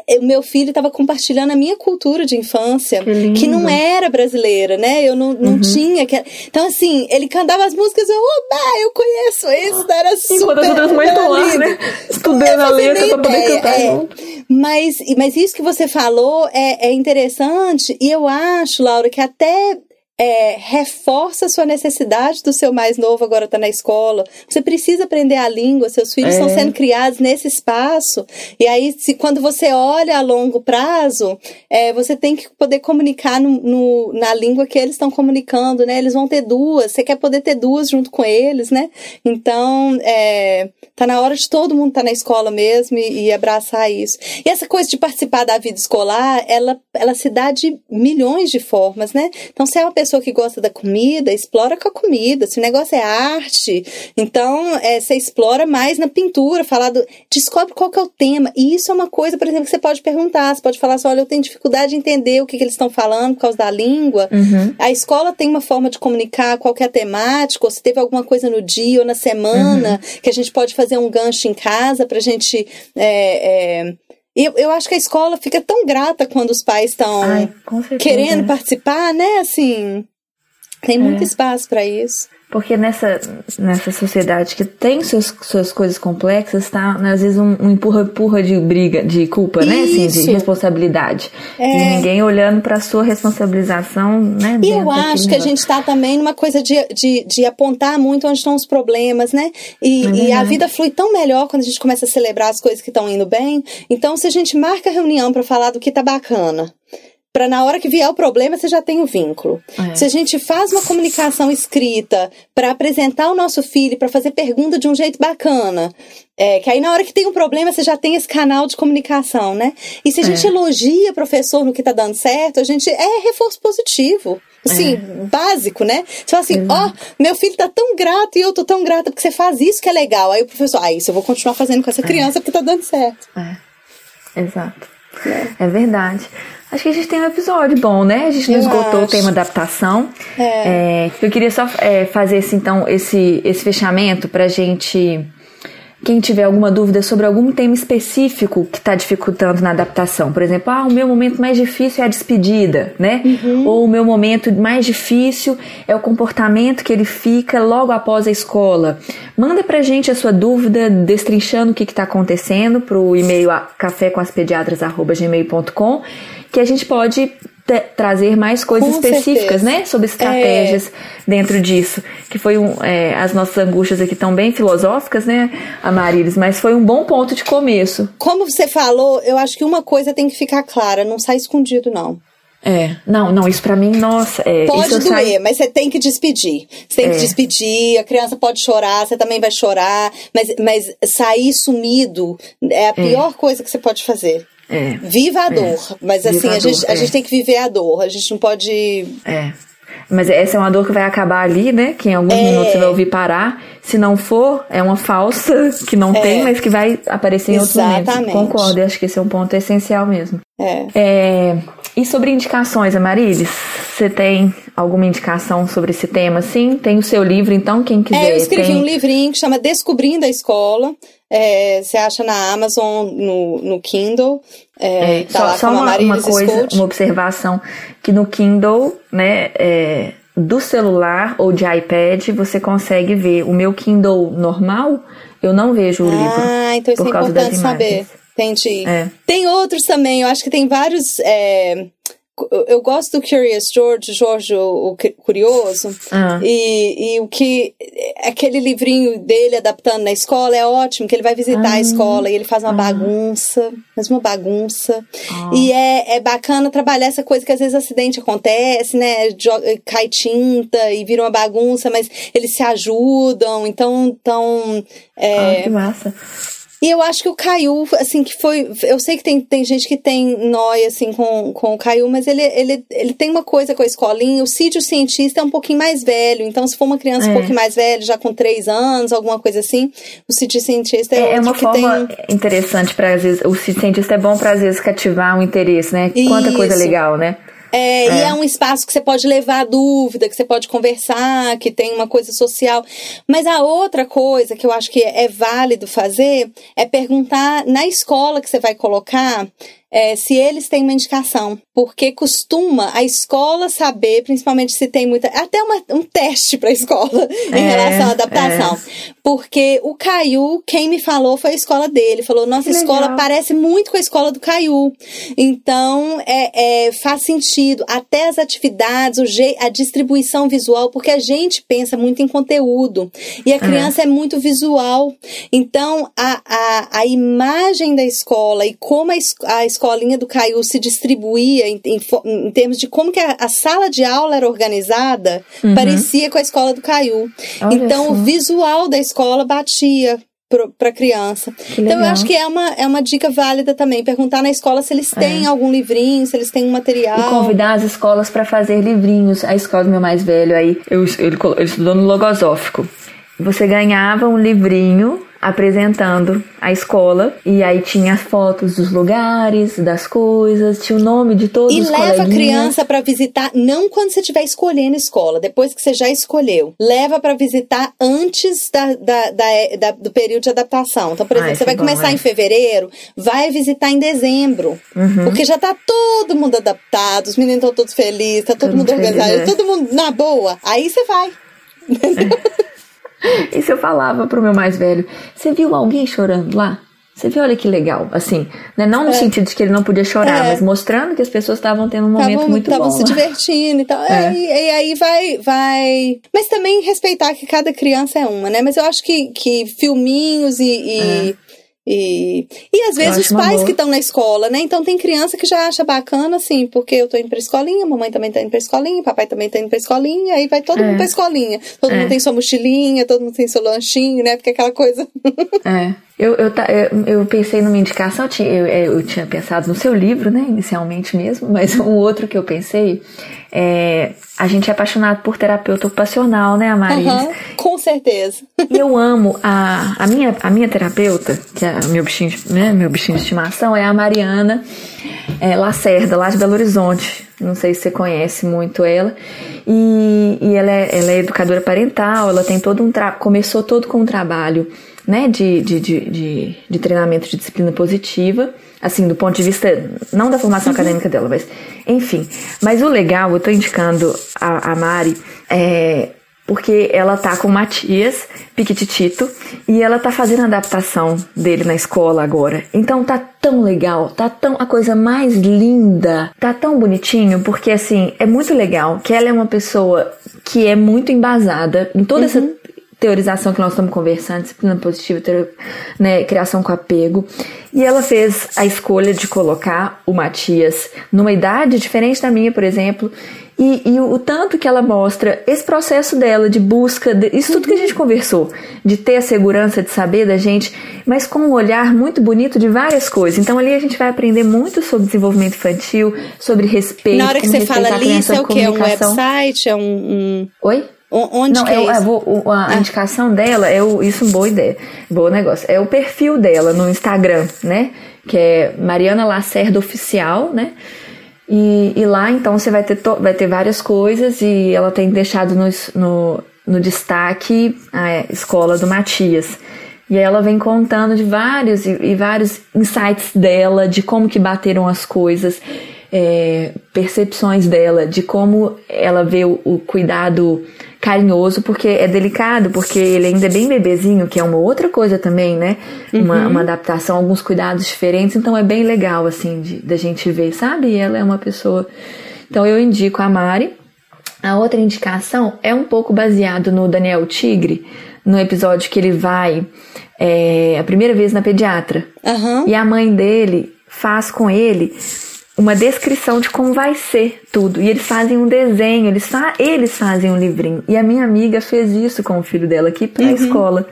eh, o meu filho estava compartilhando a minha cultura de infância, que, que, não era brasileira, né? Eu não, não uhum. tinha. Que... Então, assim, ele cantava as músicas, eu, oba, eu conheço isso, era super. Enquanto as outras mães estão lá, né? Estudando a letra pra poder cantar é. Mas, mas isso que você falou é, é interessante e eu acho, Laura, que até é, reforça a sua necessidade do seu mais novo agora estar tá na escola. Você precisa aprender a língua, seus filhos é. estão sendo criados nesse espaço. E aí, se, quando você olha a longo prazo, é, você tem que poder comunicar no, no, na língua que eles estão comunicando, né? Eles vão ter duas, você quer poder ter duas junto com eles, né? Então, é, tá na hora de todo mundo estar tá na escola mesmo e, e, abraçar isso. E essa coisa de participar da vida escolar, ela, ela se dá de milhões de formas, né? Então, se é uma pessoa pessoa que gosta da comida, explora com a comida. Se o negócio é arte, então é, você explora mais na pintura, falar do. Descobre qual que é o tema. E isso é uma coisa, por exemplo, que você pode perguntar. Você pode falar assim: olha, eu tenho dificuldade de entender o que, que eles estão falando por causa da língua. Uhum. A escola tem uma forma de comunicar qual que é a temática, ou se teve alguma coisa no dia ou na semana, uhum. que a gente pode fazer um gancho em casa pra gente. É, é, eu, eu acho que a escola fica tão grata quando os pais estão querendo participar, né? Assim, tem muito é. espaço para isso. Porque nessa, nessa sociedade que tem suas, suas coisas complexas, tá? Às vezes um empurra-empurra de briga, de culpa, Isso. né? Assim, de responsabilidade. É. E ninguém olhando para sua responsabilização, né? E eu acho que a gente está também numa coisa de, de, de apontar muito onde estão os problemas, né? E, é e a vida flui tão melhor quando a gente começa a celebrar as coisas que estão indo bem. Então, se a gente marca reunião para falar do que tá bacana, para na hora que vier o problema você já tem o vínculo. É. Se a gente faz uma comunicação escrita para apresentar o nosso filho, para fazer pergunta de um jeito bacana, é, que aí na hora que tem um problema você já tem esse canal de comunicação, né? E se a gente é. elogia o professor no que tá dando certo, a gente é reforço positivo. Assim, é. básico, né? Você fala assim, ó, oh, meu filho tá tão grato e eu tô tão grata porque você faz isso que é legal. Aí o professor, ah, isso eu vou continuar fazendo com essa é. criança porque tá dando certo. É, exato. É. é verdade. Acho que a gente tem um episódio bom, né? A gente não esgotou acho. o tema adaptação. É. É, eu queria só é, fazer esse, então, esse, esse fechamento pra gente. Quem tiver alguma dúvida sobre algum tema específico que está dificultando na adaptação, por exemplo, ah, o meu momento mais difícil é a despedida, né? Uhum. Ou o meu momento mais difícil é o comportamento que ele fica logo após a escola. Manda pra gente a sua dúvida, destrinchando o que está acontecendo, pro e-mail cafécomaspediatras.gmail.com que a gente pode trazer mais coisas Com específicas, certeza. né? Sobre estratégias é. dentro disso. Que foi um. É, as nossas angústias aqui estão bem filosóficas, né, Amarilis? Mas foi um bom ponto de começo. Como você falou, eu acho que uma coisa tem que ficar clara: não sai escondido, não. É, não, não, isso para mim, nossa. É, pode doer, sai... mas você tem que despedir. Você tem é. que despedir, a criança pode chorar, você também vai chorar, mas, mas sair sumido é a é. pior coisa que você pode fazer. É. Viva a é. dor. Mas assim, a, a, gente, a gente é. tem que viver a dor. A gente não pode. É. Mas essa é uma dor que vai acabar ali, né? Que em alguns É. minutos você vai ouvir parar. Se não for, é uma falsa que não É. tem, mas que vai aparecer em outros momentos. Exatamente. Concordo, acho que esse é um ponto essencial mesmo. É. É, e sobre indicações, Amarilis, você tem alguma indicação sobre esse tema? Sim, tem o seu livro, então, quem quiser. É, eu escrevi tem... um livrinho que chama Descobrindo a Escola. É, você acha na Amazon, no, no Kindle. É, É, tá só só uma, uma coisa, Scout. uma observação, que no Kindle, né, é, do celular ou de iPad, você consegue ver. O meu Kindle normal, eu não vejo o livro. Ah, então isso por é causa importante saber. Entendi. É. Tem outros também, eu acho que tem vários. É, eu gosto do Curious George, Jorge o, o cu- Curioso. Ah. E, e o que. Aquele livrinho dele adaptando na escola é ótimo, que ele vai visitar Ah. a escola e ele faz uma bagunça, mas uma bagunça. Ah. E é, é bacana trabalhar essa coisa que às vezes acidente acontece, né? Cai tinta e vira uma bagunça, mas eles se ajudam, então. então é, Ah, que massa. E eu acho que o Caiu, assim, que foi. Eu sei que tem, tem gente que tem nóia, assim, com, com o Caiu, mas ele, ele, ele tem uma coisa com a escolinha. O Cid, o cientista, é um pouquinho mais velho. Então, se for uma criança É. um pouquinho mais velha, já com três anos, alguma coisa assim, o Cid, o cientista é, É, é uma forma tem. interessante para às vezes o cientista é bom para às vezes cativar o interesse, né? Quanta coisa Isso. legal, né? É, E É. é um espaço que você pode levar a dúvida, que você pode conversar, que tem uma coisa social. Mas a outra coisa que eu acho que é válido fazer é perguntar na escola que você vai colocar é, se eles têm uma indicação. Porque costuma a escola saber, principalmente se tem muita. Até uma- um teste para a escola em É, relação à adaptação. Porque o Caiu, quem me falou foi a escola dele. Falou: nossa Que escola legal. parece muito com a escola do Caiu. Então, é, é, faz sentido. Até as atividades, o a distribuição visual, porque a gente pensa muito em conteúdo. E a criança é, muito visual. Então, a, a, a imagem da escola e como a, es- a escolinha do Caiu se distribuía em, em em termos de como que a, a sala de aula era organizada, parecia com a escola do Caiu. Então, só. o visual da escola batia para criança. Então, eu acho que é uma, é uma dica válida também. Perguntar na escola se eles têm algum livrinho, se eles têm um material. É. E convidar as escolas para fazer livrinhos. A escola do meu mais velho aí, eu, ele, ele estudou no Logosófico. Você ganhava um livrinho apresentando a escola e aí tinha fotos dos lugares, das coisas, tinha o nome de todos E os leva a criança para visitar, não quando você estiver escolhendo escola, depois que você já escolheu. Leva para visitar antes da, da- da- da- do período de adaptação. Então, por Ah, exemplo, você vai é bom, começar é. em fevereiro, vai visitar em dezembro. Uhum. Porque já tá todo mundo adaptado, os meninos estão todos felizes, tá todo, Todo mundo mundo feliz, organizado, é. todo mundo na boa. Aí você vai. Isso eu falava pro meu mais velho. Você viu alguém chorando lá? Você viu, olha que legal, assim, né? Não no sentido de que ele não podia chorar, É. mas mostrando que as pessoas estavam tendo um momento Estavam muito estavam bom. se divertindo e tal. É. E, e aí vai, vai. Mas também respeitar que cada criança é uma, né? Mas eu acho que, que filminhos e. e... E, e às vezes os pais boa. que estão na escola, né? Então tem criança que já acha bacana, assim, porque eu tô indo pra escolinha, mamãe também tá indo pra escolinha, papai também tá indo pra escolinha, aí vai todo É. mundo pra escolinha. Todo É. mundo tem sua mochilinha, todo mundo tem seu lanchinho, né? Porque aquela coisa. É. Eu, eu, eu, pensei numa indicação, eu tinha, eu, tinha pensado no seu livro, né, inicialmente mesmo, mas um outro que eu pensei é. A gente é apaixonado por terapeuta ocupacional, né, Amaris? Aham, com certeza. E eu amo a, a, minha, a minha terapeuta, que é meu bichinho, de- né, meu bichinho de estimação, é a Mariana é, Lacerda, lá de Belo Horizonte. Não sei se você conhece muito ela. E, e ela, é, ela é educadora parental, ela tem todo um tra começou todo com um trabalho né, de, de, de, de, treinamento de disciplina positiva, assim, do ponto de vista, não da formação acadêmica dela, mas, enfim. Mas o legal, eu tô indicando a, a Mari, é, porque ela tá com o Matias Piquititito e ela tá fazendo a adaptação dele na escola agora. Então tá tão legal, tá tão a coisa mais linda, tá tão bonitinho, porque assim, é muito legal que ela é uma pessoa que é muito embasada em toda essa teorização que nós estamos conversando, disciplina positiva, né, criação com apego. E ela fez a escolha de colocar o Matias numa idade diferente da minha, por exemplo, e, e o, o, tanto que ela mostra esse processo dela de busca, de, isso tudo que a gente conversou, de ter a segurança de saber da gente, mas com um olhar muito bonito de várias coisas. Então ali a gente vai aprender muito sobre desenvolvimento infantil, sobre respeito. Na hora que você fala ali, isso é o quê? É um website? É um. um... Oi? Onde Não, é, é vou, a, ah. indicação dela é o, isso, boa ideia, bom negócio. É o perfil dela no Instagram, né? Que é Mariana Lacerda Oficial, né? E, e lá então você vai ter, vai ter várias coisas e ela tem deixado no, no, no destaque a escola do Matias. E aí ela vem contando de vários e, e vários insights dela, de como que bateram as coisas, é, percepções dela, de como ela vê o, o cuidado carinhoso, porque é delicado, porque ele ainda é bem bebezinho, que é uma outra coisa também, né? Uhum. Uma, uma adaptação, alguns cuidados diferentes, então é bem legal, assim, de, da gente ver, sabe? E ela é uma pessoa. Então eu indico a Mari. A outra indicação é um pouco baseado no Daniel Tigre, no episódio que ele vai é, a primeira vez na pediatra. Uhum. E a mãe dele faz com ele uma descrição de como vai ser tudo. E eles fazem um desenho, eles, fa eles fazem um livrinho. E a minha amiga fez isso com o filho dela aqui pra uhum. escola.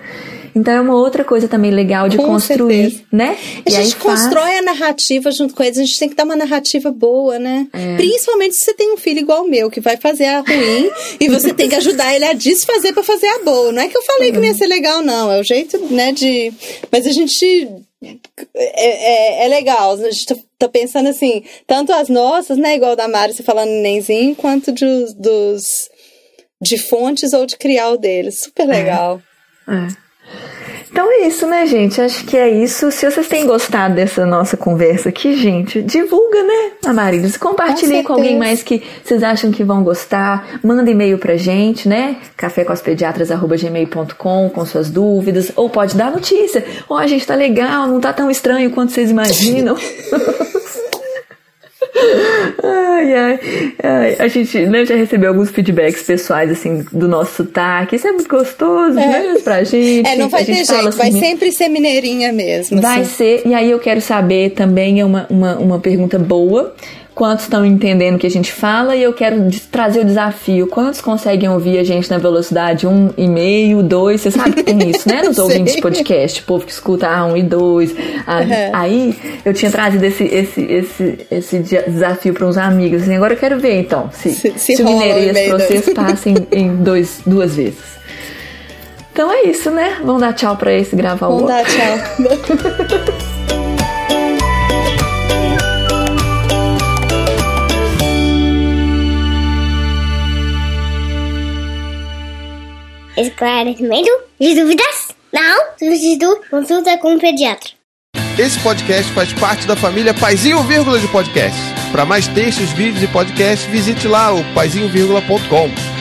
Então é uma outra coisa também legal de com construir, certeza. né? A e gente constrói faz... a narrativa junto com eles, a gente tem que dar uma narrativa boa, né? É. Principalmente se você tem um filho igual o meu, que vai fazer a ruim e você tem que ajudar ele a desfazer para fazer a boa. Não é que eu falei que não ia ser legal, não. É o jeito, né, de. Mas a gente é, é, é, legal. A gente tá, tá, pensando assim, tanto as nossas, né? Igual da Mari, você falando nenzinho, quanto de, dos de fontes ou de criar o deles. Super legal. É. Então é isso, né, gente? Acho que é isso. Se vocês têm gostado dessa nossa conversa aqui, gente, divulga, né, Amarílis? Compartilhe com, com, alguém mais que vocês acham que vão gostar. Manda e-mail pra gente, né? cafécospediatras.gmail.com com suas dúvidas. Ou pode dar notícia. Ó, oh, gente, tá legal, não tá tão estranho quanto vocês imaginam. Ai, ai, ai, a gente né, já recebeu alguns feedbacks pessoais, assim, do nosso sotaque. Isso é muito gostoso, é. né, pra gente. É, não vai ter jeito, assim, vai sempre ser mineirinha mesmo. Vai assim. ser, e aí eu quero saber também, é uma, uma, uma pergunta boa quantos estão entendendo o que a gente fala e eu quero trazer o desafio. Quantos conseguem ouvir a gente na velocidade 1,5, 2? Você sabe que tem isso, né? Nos ouvintes de podcast, o povo que escuta ah, 1 e 2. Ah, uhum. Aí eu tinha trazido esse, esse, esse, esse desafio para uns amigos. Assim, agora eu quero ver então se, se, se, se o Mineirinhas para vocês passem em dois, duas vezes. Então é isso, né? Vamos dar tchau para esse gravar o Vamos dar tchau. esclarecimento de dúvidas? Não? Substituto consulta com o pediatra. Esse podcast faz parte da família Paizinho Vírgula de Podcast. Para mais textos, vídeos e podcasts, visite lá o paizinho.com.